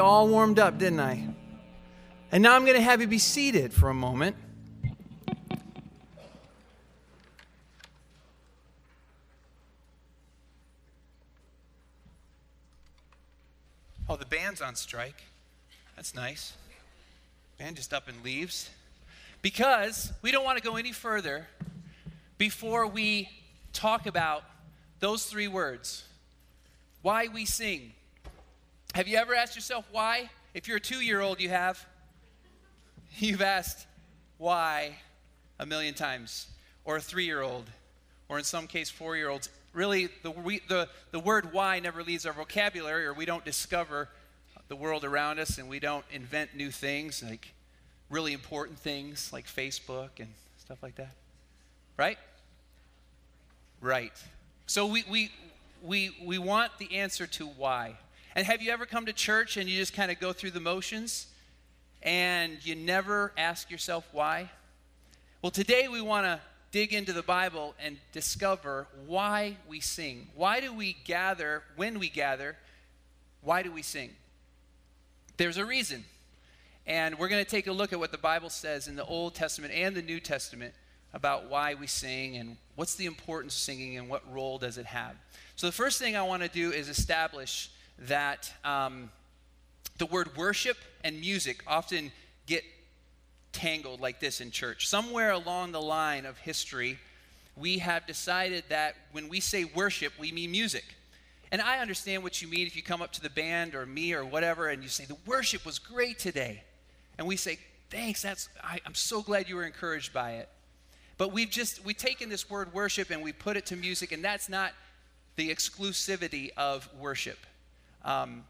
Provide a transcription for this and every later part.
you all warmed up, didn't I? And now I'm going to have you be seated for a moment. Oh, the band's on strike. That's nice. Band just up and leaves. Because we don't want to go any further before we talk about those three words why we sing. Have you ever asked yourself why? If you're a two year old, you have. You've asked why a million times, or a three year old, or in some case, four year olds. Really, the, we, the, the word why never leaves our vocabulary, or we don't discover the world around us and we don't invent new things like really important things like Facebook and stuff like that. Right? Right. So we, we, we, we want the answer to why. And have you ever come to church and you just kind of go through the motions and you never ask yourself why? Well, today we want to dig into the Bible and discover why we sing. Why do we gather when we gather? Why do we sing? There's a reason. And we're going to take a look at what the Bible says in the Old Testament and the New Testament about why we sing and what's the importance of singing and what role does it have. So, the first thing I want to do is establish that um, the word worship and music often get tangled like this in church. Somewhere along the line of history, we have decided that when we say worship, we mean music. And I understand what you mean if you come up to the band or me or whatever and you say, The worship was great today. And we say, Thanks, that's, I, I'm so glad you were encouraged by it. But we've just, we've taken this word worship and we put it to music, and that's not the exclusivity of worship. Um,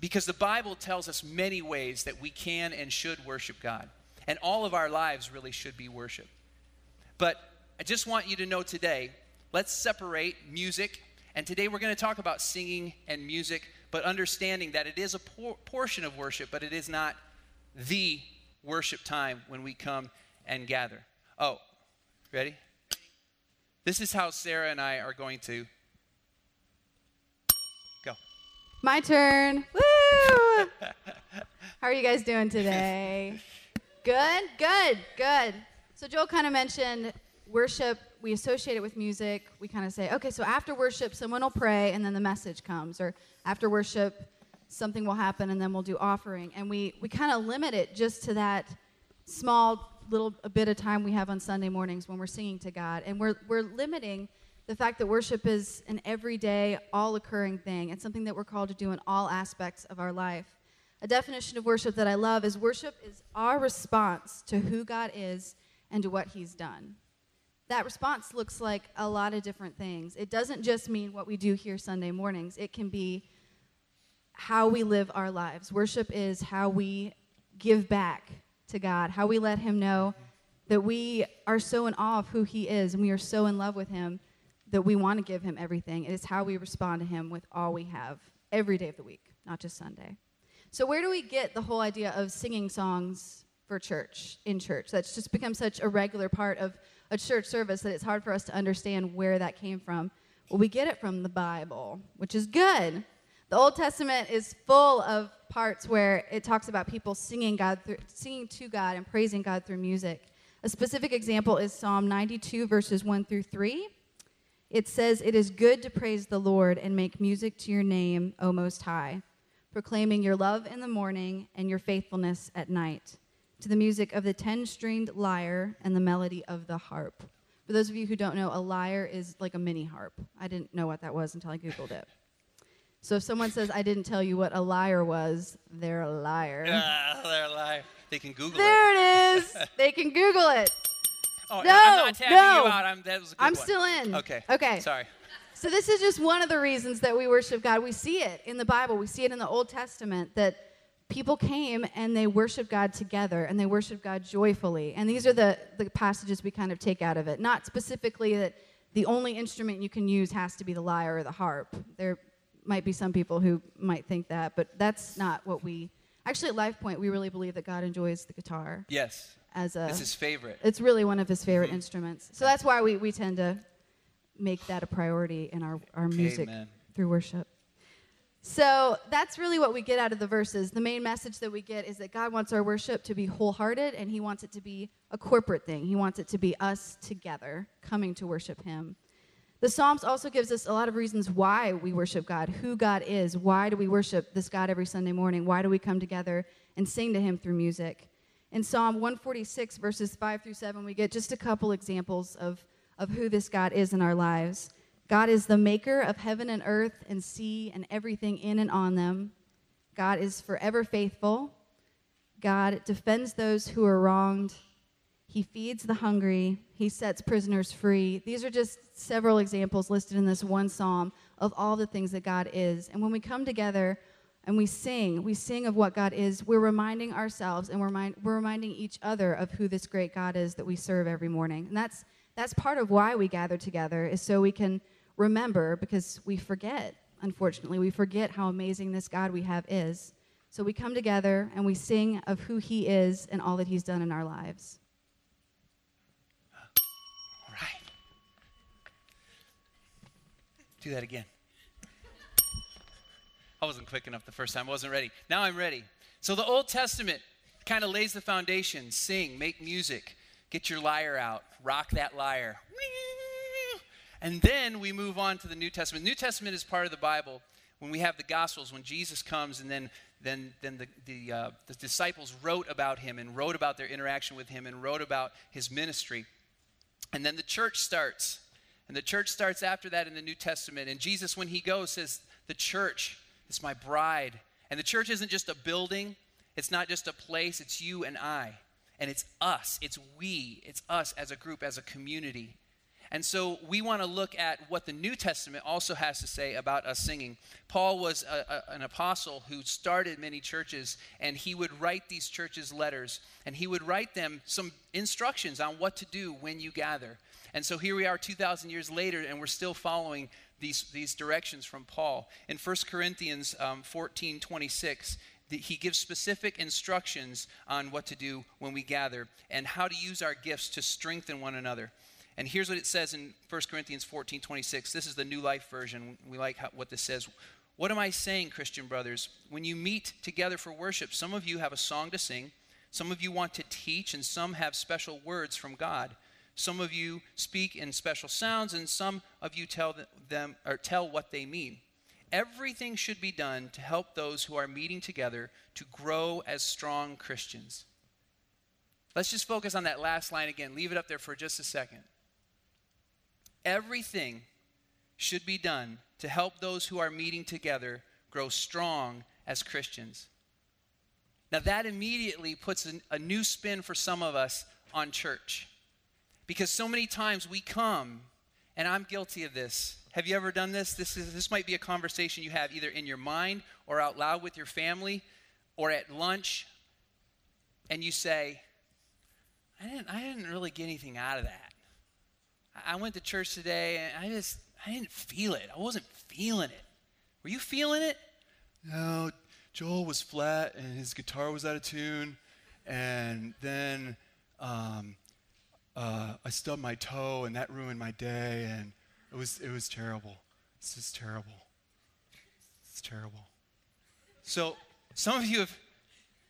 because the Bible tells us many ways that we can and should worship God. And all of our lives really should be worship. But I just want you to know today, let's separate music. And today we're going to talk about singing and music, but understanding that it is a por- portion of worship, but it is not the worship time when we come and gather. Oh, ready? This is how Sarah and I are going to go. My turn. Woo! How are you guys doing today? Good, good, good. So Joel kind of mentioned worship. We associate it with music. We kind of say, okay, so after worship, someone will pray, and then the message comes, or after worship, something will happen, and then we'll do offering. And we we kind of limit it just to that small little bit of time we have on Sunday mornings when we're singing to God, and we're we're limiting the fact that worship is an everyday, all occurring thing. It's something that we're called to do in all aspects of our life. A definition of worship that I love is worship is our response to who God is and to what He's done. That response looks like a lot of different things. It doesn't just mean what we do here Sunday mornings, it can be how we live our lives. Worship is how we give back to God, how we let Him know that we are so in awe of who He is and we are so in love with Him that we want to give Him everything. It is how we respond to Him with all we have every day of the week, not just Sunday. So, where do we get the whole idea of singing songs for church, in church? That's just become such a regular part of a church service that it's hard for us to understand where that came from. Well, we get it from the Bible, which is good. The Old Testament is full of parts where it talks about people singing God, through, singing to God, and praising God through music. A specific example is Psalm 92, verses 1 through 3. It says, It is good to praise the Lord and make music to your name, O Most High, proclaiming your love in the morning and your faithfulness at night, to the music of the ten stringed lyre and the melody of the harp. For those of you who don't know, a lyre is like a mini harp. I didn't know what that was until I Googled it. So if someone says, I didn't tell you what a lyre was, they're a liar. Ah, they're alive. They can Google it. There it is. they can Google it. Oh, No, I'm not no. you out. I'm, that was a good I'm one. still in. Okay. Okay. Sorry. So this is just one of the reasons that we worship God. We see it in the Bible. We see it in the Old Testament that people came and they worshiped God together and they worshiped God joyfully. And these are the, the passages we kind of take out of it. Not specifically that the only instrument you can use has to be the lyre or the harp. There might be some people who might think that, but that's not what we actually at Life Point we really believe that God enjoys the guitar Yes. as a It's his favorite. it's really one of his favorite mm-hmm. instruments. So that's why we, we tend to make that a priority in our, our music Amen. through worship. So that's really what we get out of the verses. The main message that we get is that God wants our worship to be wholehearted and he wants it to be a corporate thing. He wants it to be us together coming to worship him. The Psalms also gives us a lot of reasons why we worship God, who God is, why do we worship this God every Sunday morning? Why do we come together and sing to him through music? In Psalm 146 verses 5 through 7 we get just a couple examples of of who this God is in our lives. God is the maker of heaven and earth and sea and everything in and on them. God is forever faithful. God defends those who are wronged. He feeds the hungry. He sets prisoners free. These are just several examples listed in this one psalm of all the things that God is. And when we come together and we sing, we sing of what God is, we're reminding ourselves and we're, mind, we're reminding each other of who this great God is that we serve every morning. And that's that's part of why we gather together is so we can remember because we forget unfortunately we forget how amazing this god we have is so we come together and we sing of who he is and all that he's done in our lives All right. Do that again. I wasn't quick enough the first time. I wasn't ready. Now I'm ready. So the Old Testament kind of lays the foundation sing, make music, get your lyre out, rock that lyre. And then we move on to the New Testament. The New Testament is part of the Bible when we have the Gospels, when Jesus comes, and then then then the the, uh, the disciples wrote about him and wrote about their interaction with him and wrote about his ministry. And then the church starts. And the church starts after that in the New Testament. And Jesus, when he goes, says, The church is my bride. And the church isn't just a building, it's not just a place, it's you and I. And it's us, it's we, it's us as a group, as a community. And so we want to look at what the New Testament also has to say about us singing. Paul was a, a, an apostle who started many churches, and he would write these churches letters, and he would write them some instructions on what to do when you gather. And so here we are 2,000 years later, and we're still following these, these directions from Paul. In 1 Corinthians um, 14 26, the, he gives specific instructions on what to do when we gather and how to use our gifts to strengthen one another. And here's what it says in 1 Corinthians 14 26. This is the New Life Version. We like how, what this says. What am I saying, Christian brothers? When you meet together for worship, some of you have a song to sing, some of you want to teach, and some have special words from God. Some of you speak in special sounds, and some of you tell them or tell what they mean. Everything should be done to help those who are meeting together to grow as strong Christians. Let's just focus on that last line again. Leave it up there for just a second. Everything should be done to help those who are meeting together grow strong as Christians. Now, that immediately puts a, a new spin for some of us on church. Because so many times we come, and I'm guilty of this. Have you ever done this? This, is, this might be a conversation you have either in your mind or out loud with your family or at lunch, and you say, I didn't, I didn't really get anything out of that. I went to church today and I just I didn't feel it. I wasn't feeling it. Were you feeling it? No, Joel was flat and his guitar was out of tune, and then um, uh, I stubbed my toe and that ruined my day, and it was it was terrible. This is terrible. It's terrible. So some of you have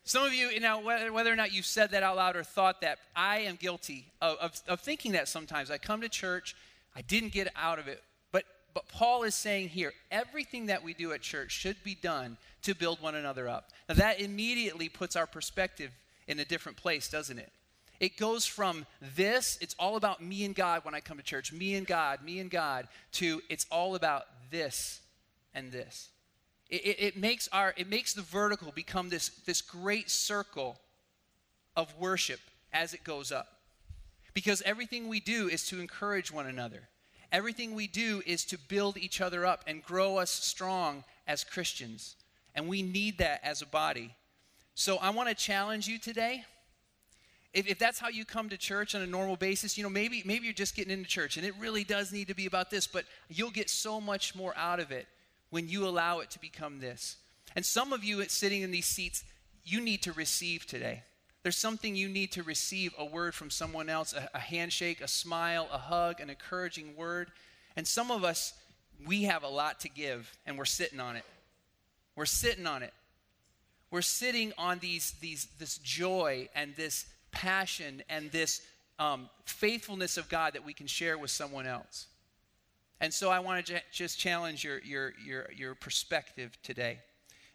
some of you, now, whether, whether or not you've said that out loud or thought that, I am guilty of, of, of thinking that sometimes. I come to church, I didn't get out of it. But, but Paul is saying here everything that we do at church should be done to build one another up. Now, that immediately puts our perspective in a different place, doesn't it? It goes from this, it's all about me and God when I come to church, me and God, me and God, to it's all about this and this. It, it, it, makes our it makes the vertical become this, this great circle of worship as it goes up. Because everything we do is to encourage one another. Everything we do is to build each other up and grow us strong as Christians. And we need that as a body. So I want to challenge you today. If, if that's how you come to church on a normal basis, you know, maybe, maybe you're just getting into church and it really does need to be about this, but you'll get so much more out of it when you allow it to become this. And some of you sitting in these seats, you need to receive today. There's something you need to receive a word from someone else, a, a handshake, a smile, a hug, an encouraging word. And some of us, we have a lot to give and we're sitting on it. We're sitting on it. We're sitting on these, these, this joy and this passion and this um, faithfulness of God that we can share with someone else. And so I want to just challenge your, your, your, your perspective today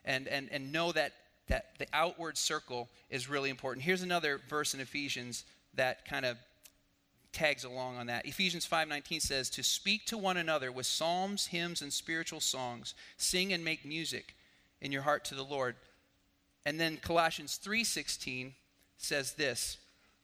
and, and, and know that that the outward circle is really important. Here's another verse in Ephesians that kind of tags along on that. Ephesians 5:19 says to speak to one another with psalms, hymns and spiritual songs, sing and make music in your heart to the Lord. And then Colossians 3:16 says this,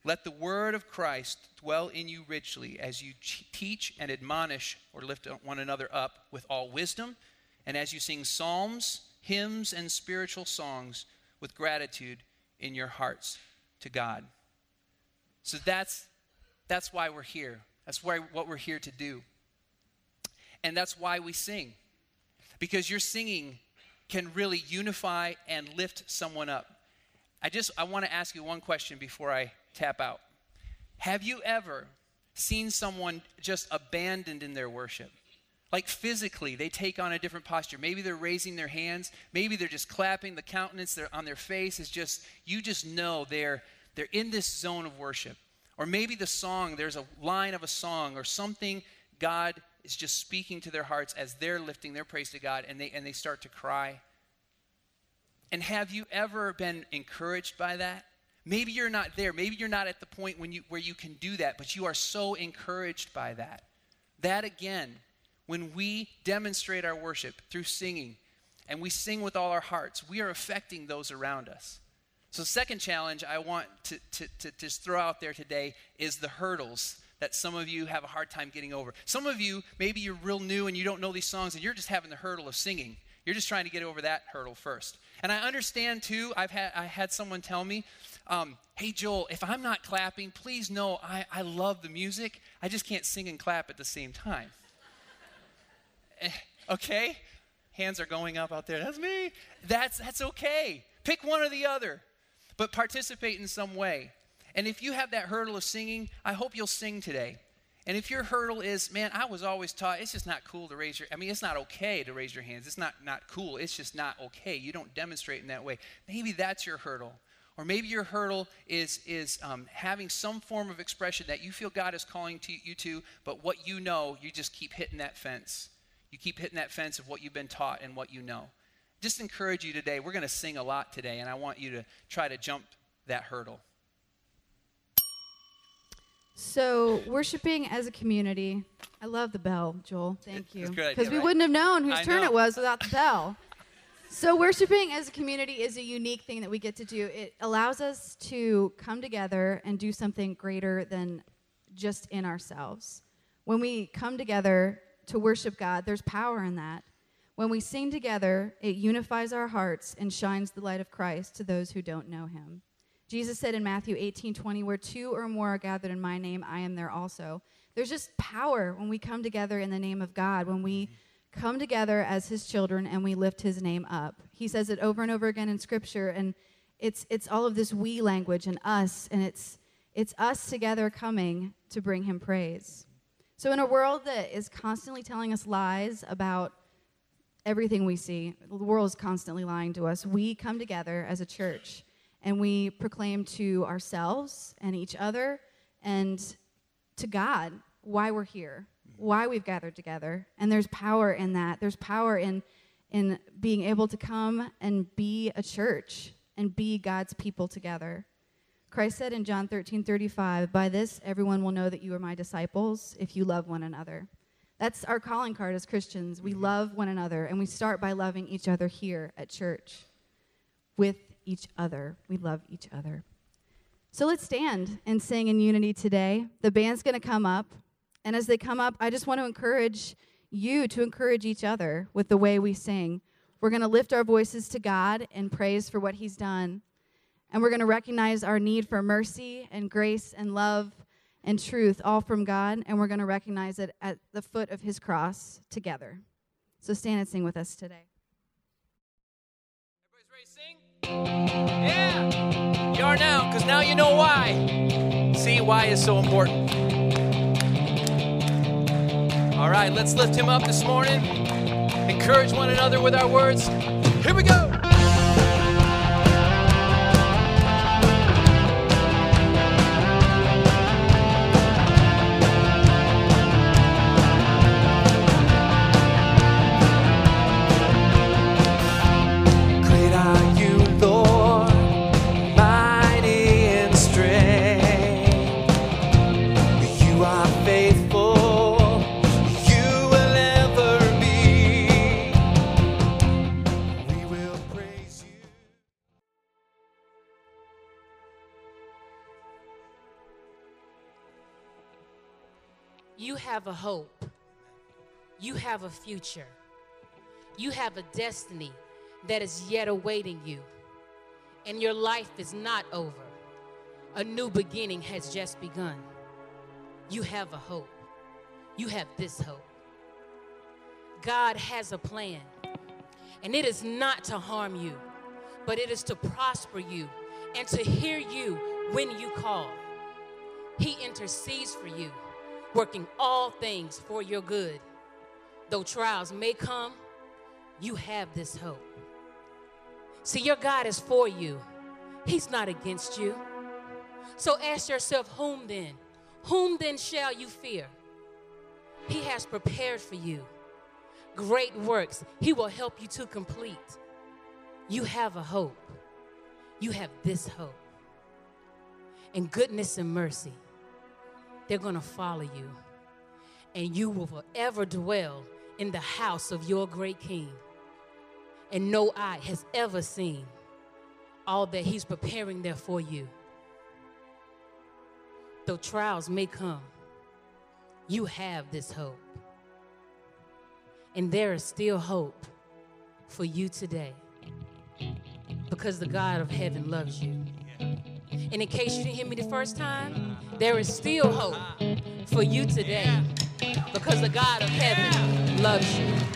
let the word of Christ dwell in you richly as you teach and admonish or lift one another up with all wisdom and as you sing psalms, hymns and spiritual songs with gratitude in your hearts to God. So that's that's why we're here. That's why what we're here to do. And that's why we sing. Because your singing can really unify and lift someone up. I just I want to ask you one question before I tap out. Have you ever seen someone just abandoned in their worship? Like physically, they take on a different posture. Maybe they're raising their hands. Maybe they're just clapping. The countenance they're on their face is just, you just know they're, they're in this zone of worship. Or maybe the song, there's a line of a song or something God is just speaking to their hearts as they're lifting their praise to God and they, and they start to cry. And have you ever been encouraged by that? Maybe you're not there. Maybe you're not at the point when you, where you can do that, but you are so encouraged by that. That again when we demonstrate our worship through singing and we sing with all our hearts, we are affecting those around us. So, second challenge I want to, to, to just throw out there today is the hurdles that some of you have a hard time getting over. Some of you, maybe you're real new and you don't know these songs and you're just having the hurdle of singing. You're just trying to get over that hurdle first. And I understand too, I've had, I had someone tell me, um, hey, Joel, if I'm not clapping, please know I, I love the music. I just can't sing and clap at the same time. okay? Hands are going up out there. That's me. That's, that's okay. Pick one or the other, but participate in some way. And if you have that hurdle of singing, I hope you'll sing today. And if your hurdle is, man, I was always taught it's just not cool to raise your I mean, it's not okay to raise your hands. It's not not cool. It's just not okay. You don't demonstrate in that way. Maybe that's your hurdle. Or maybe your hurdle is is um, having some form of expression that you feel God is calling to you to, but what you know, you just keep hitting that fence. You keep hitting that fence of what you've been taught and what you know. Just encourage you today. We're going to sing a lot today, and I want you to try to jump that hurdle. So, worshiping as a community. I love the bell, Joel. Thank you. Because we right? wouldn't have known whose I turn know. it was without the bell. So, worshiping as a community is a unique thing that we get to do. It allows us to come together and do something greater than just in ourselves. When we come together to worship God, there's power in that. When we sing together, it unifies our hearts and shines the light of Christ to those who don't know him. Jesus said in Matthew 18 20, where two or more are gathered in my name, I am there also. There's just power when we come together in the name of God, when we mm-hmm. come together as his children and we lift his name up. He says it over and over again in scripture, and it's, it's all of this we language and us, and it's, it's us together coming to bring him praise. So, in a world that is constantly telling us lies about everything we see, the world is constantly lying to us. We come together as a church and we proclaim to ourselves and each other and to God why we're here, why we've gathered together. And there's power in that. There's power in, in being able to come and be a church and be God's people together. Christ said in John 13 35, By this everyone will know that you are my disciples if you love one another. That's our calling card as Christians. We mm-hmm. love one another, and we start by loving each other here at church. With each other, we love each other. So let's stand and sing in unity today. The band's going to come up. And as they come up, I just want to encourage you to encourage each other with the way we sing. We're going to lift our voices to God and praise for what He's done. And we're going to recognize our need for mercy and grace and love and truth, all from God. And we're going to recognize it at the foot of His cross together. So stand and sing with us today. Everybody's ready to sing? Yeah! You are now, because now you know why. See, why is so important. All right, let's lift him up this morning. Encourage one another with our words. Here we go! Have a hope. You have a future. You have a destiny that is yet awaiting you. And your life is not over. A new beginning has just begun. You have a hope. You have this hope. God has a plan. And it is not to harm you, but it is to prosper you and to hear you when you call. He intercedes for you, working all things for your good. Though trials may come, you have this hope. See, your God is for you, He's not against you. So ask yourself, whom then? Whom then shall you fear? He has prepared for you great works, He will help you to complete. You have a hope. You have this hope. And goodness and mercy, they're going to follow you. And you will forever dwell in the house of your great King. And no eye has ever seen all that He's preparing there for you. Though trials may come, you have this hope. And there is still hope for you today because the God of heaven loves you. And in case you didn't hear me the first time, there is still hope for you today because the God of heaven loves you.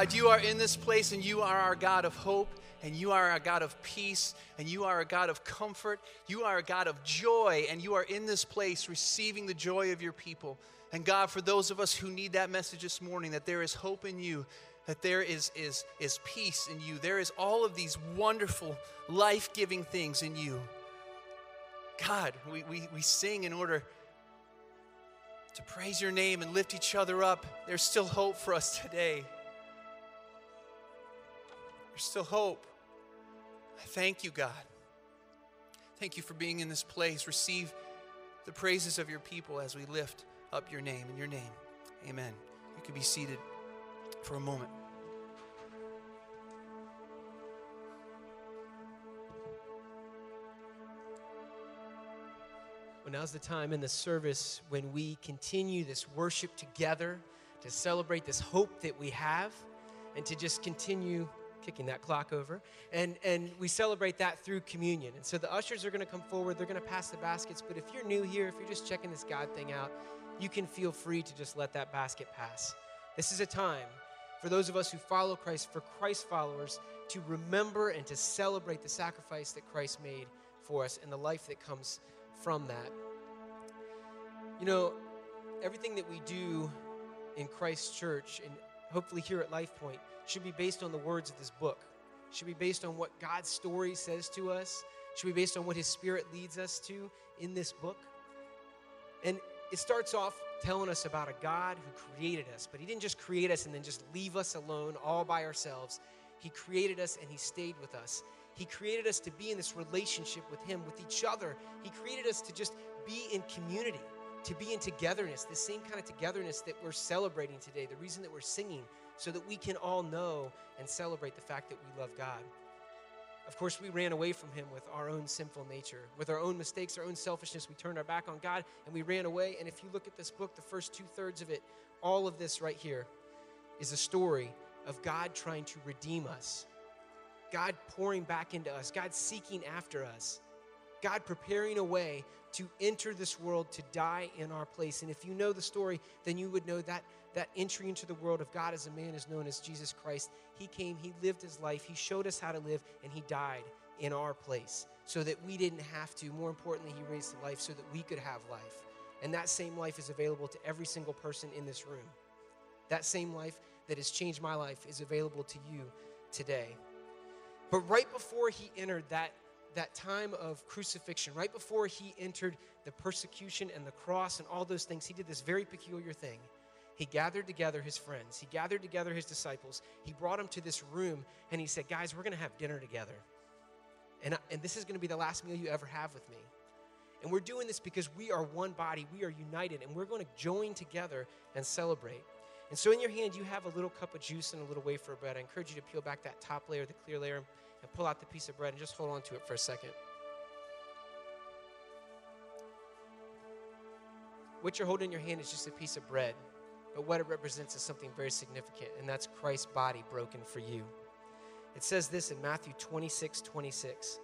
God, you are in this place and you are our God of hope and you are our God of peace and you are a God of comfort. You are a God of joy and you are in this place receiving the joy of your people. And God, for those of us who need that message this morning, that there is hope in you, that there is, is, is peace in you, there is all of these wonderful, life giving things in you. God, we, we, we sing in order to praise your name and lift each other up. There's still hope for us today. There's still hope. I thank you, God. Thank you for being in this place. Receive the praises of your people as we lift up your name in your name. Amen. You can be seated for a moment. Well, now's the time in the service when we continue this worship together to celebrate this hope that we have and to just continue kicking that clock over. And, and we celebrate that through communion. And so the ushers are going to come forward, they're going to pass the baskets. But if you're new here, if you're just checking this God thing out, you can feel free to just let that basket pass. This is a time for those of us who follow Christ, for Christ followers, to remember and to celebrate the sacrifice that Christ made for us and the life that comes from that. You know, everything that we do in Christ's church and hopefully here at Life Point should be based on the words of this book. Should be based on what God's story says to us. Should be based on what his spirit leads us to in this book. And it starts off telling us about a God who created us, but he didn't just create us and then just leave us alone all by ourselves. He created us and he stayed with us. He created us to be in this relationship with him, with each other. He created us to just be in community, to be in togetherness, the same kind of togetherness that we're celebrating today, the reason that we're singing, so that we can all know and celebrate the fact that we love God. Of course, we ran away from Him with our own sinful nature, with our own mistakes, our own selfishness. We turned our back on God and we ran away. And if you look at this book, the first two thirds of it, all of this right here is a story of God trying to redeem us, God pouring back into us, God seeking after us, God preparing a way to enter this world to die in our place. And if you know the story, then you would know that that entry into the world of God as a man is known as Jesus Christ. He came, he lived his life, he showed us how to live, and he died in our place so that we didn't have to. More importantly, he raised to life so that we could have life. And that same life is available to every single person in this room. That same life that has changed my life is available to you today. But right before he entered that, that time of crucifixion, right before he entered the persecution and the cross and all those things, he did this very peculiar thing. He gathered together his friends, he gathered together his disciples, he brought them to this room, and he said, Guys, we're going to have dinner together. And, uh, and this is going to be the last meal you ever have with me. And we're doing this because we are one body, we are united, and we're going to join together and celebrate. And so in your hand, you have a little cup of juice and a little wafer bread. I encourage you to peel back that top layer, the clear layer, and pull out the piece of bread and just hold on to it for a second. What you're holding in your hand is just a piece of bread, but what it represents is something very significant, and that's Christ's body broken for you. It says this in Matthew 26 26.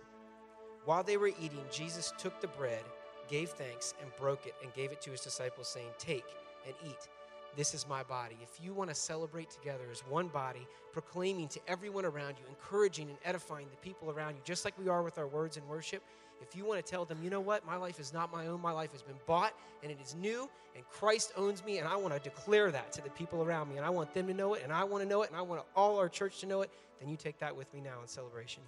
While they were eating, Jesus took the bread, gave thanks, and broke it, and gave it to his disciples, saying, Take and eat. This is my body. If you want to celebrate together as one body, proclaiming to everyone around you, encouraging and edifying the people around you, just like we are with our words in worship, if you want to tell them, you know what, my life is not my own, my life has been bought and it is new, and Christ owns me, and I want to declare that to the people around me, and I want them to know it, and I want to know it, and I want all our church to know it, then you take that with me now in celebration.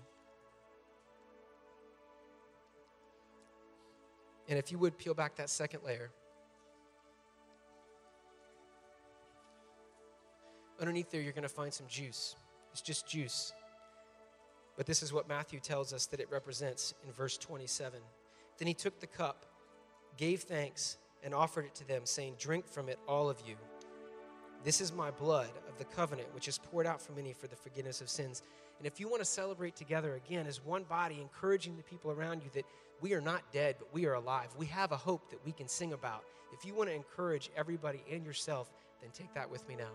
And if you would peel back that second layer, underneath there, you're going to find some juice. It's just juice. But this is what Matthew tells us that it represents in verse 27. Then he took the cup, gave thanks, and offered it to them, saying, Drink from it, all of you. This is my blood of the covenant, which is poured out for many for the forgiveness of sins. And if you want to celebrate together again as one body, encouraging the people around you that we are not dead, but we are alive, we have a hope that we can sing about. If you want to encourage everybody and yourself, then take that with me now.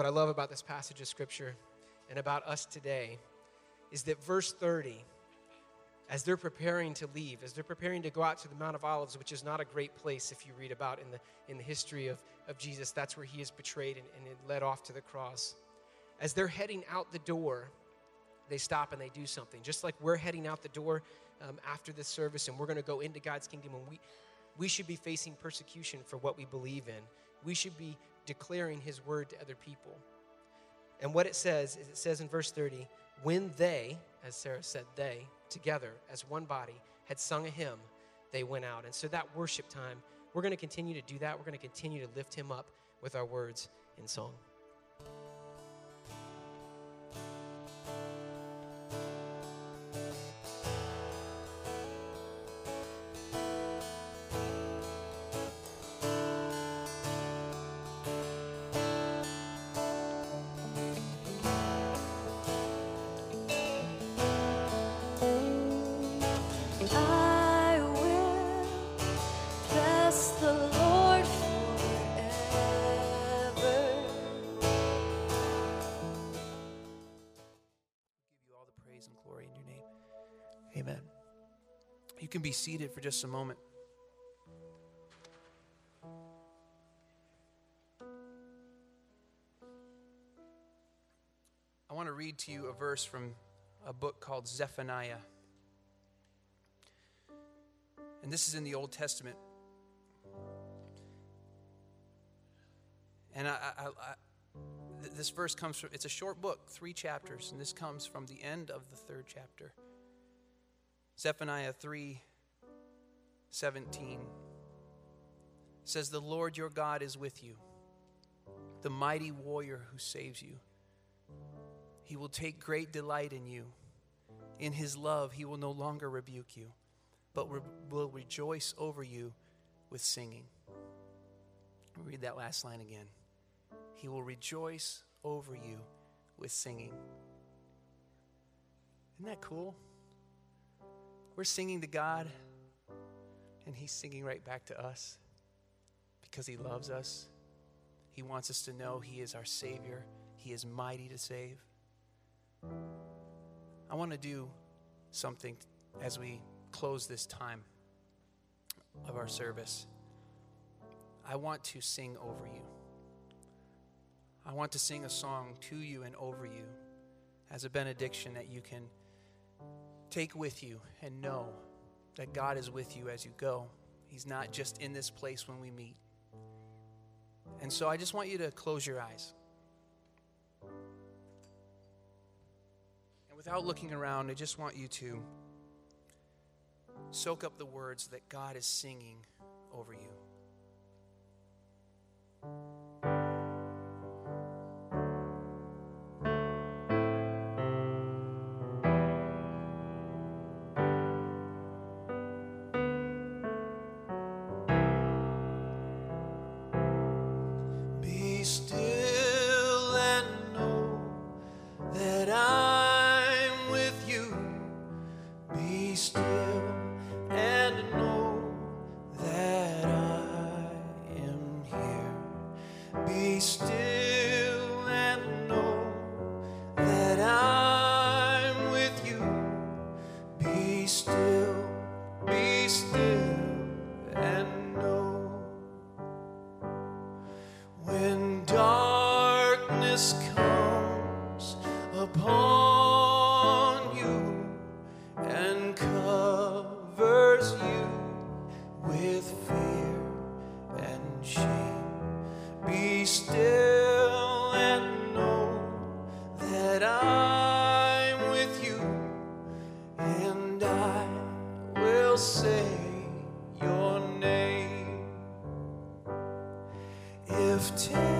What I love about this passage of scripture and about us today is that verse 30, as they're preparing to leave, as they're preparing to go out to the Mount of Olives, which is not a great place if you read about in the, in the history of, of Jesus, that's where he is betrayed and, and led off to the cross. As they're heading out the door, they stop and they do something. Just like we're heading out the door um, after this service and we're going to go into God's kingdom, and we, we should be facing persecution for what we believe in. We should be declaring his word to other people. And what it says is it says in verse 30, when they, as Sarah said, they, together as one body, had sung a hymn, they went out. And so that worship time, we're going to continue to do that. We're going to continue to lift him up with our words in song. Can be seated for just a moment. I want to read to you a verse from a book called Zephaniah. And this is in the Old Testament. And I, I, I, this verse comes from, it's a short book, three chapters, and this comes from the end of the third chapter. Zephaniah 3 17 says, The Lord your God is with you, the mighty warrior who saves you. He will take great delight in you. In his love, he will no longer rebuke you, but re- will rejoice over you with singing. Read that last line again. He will rejoice over you with singing. Isn't that cool? We're singing to God, and He's singing right back to us because He loves us. He wants us to know He is our Savior, He is mighty to save. I want to do something as we close this time of our service. I want to sing over you. I want to sing a song to you and over you as a benediction that you can take with you and know that God is with you as you go. He's not just in this place when we meet. And so I just want you to close your eyes. And without looking around, I just want you to soak up the words that God is singing over you. If terror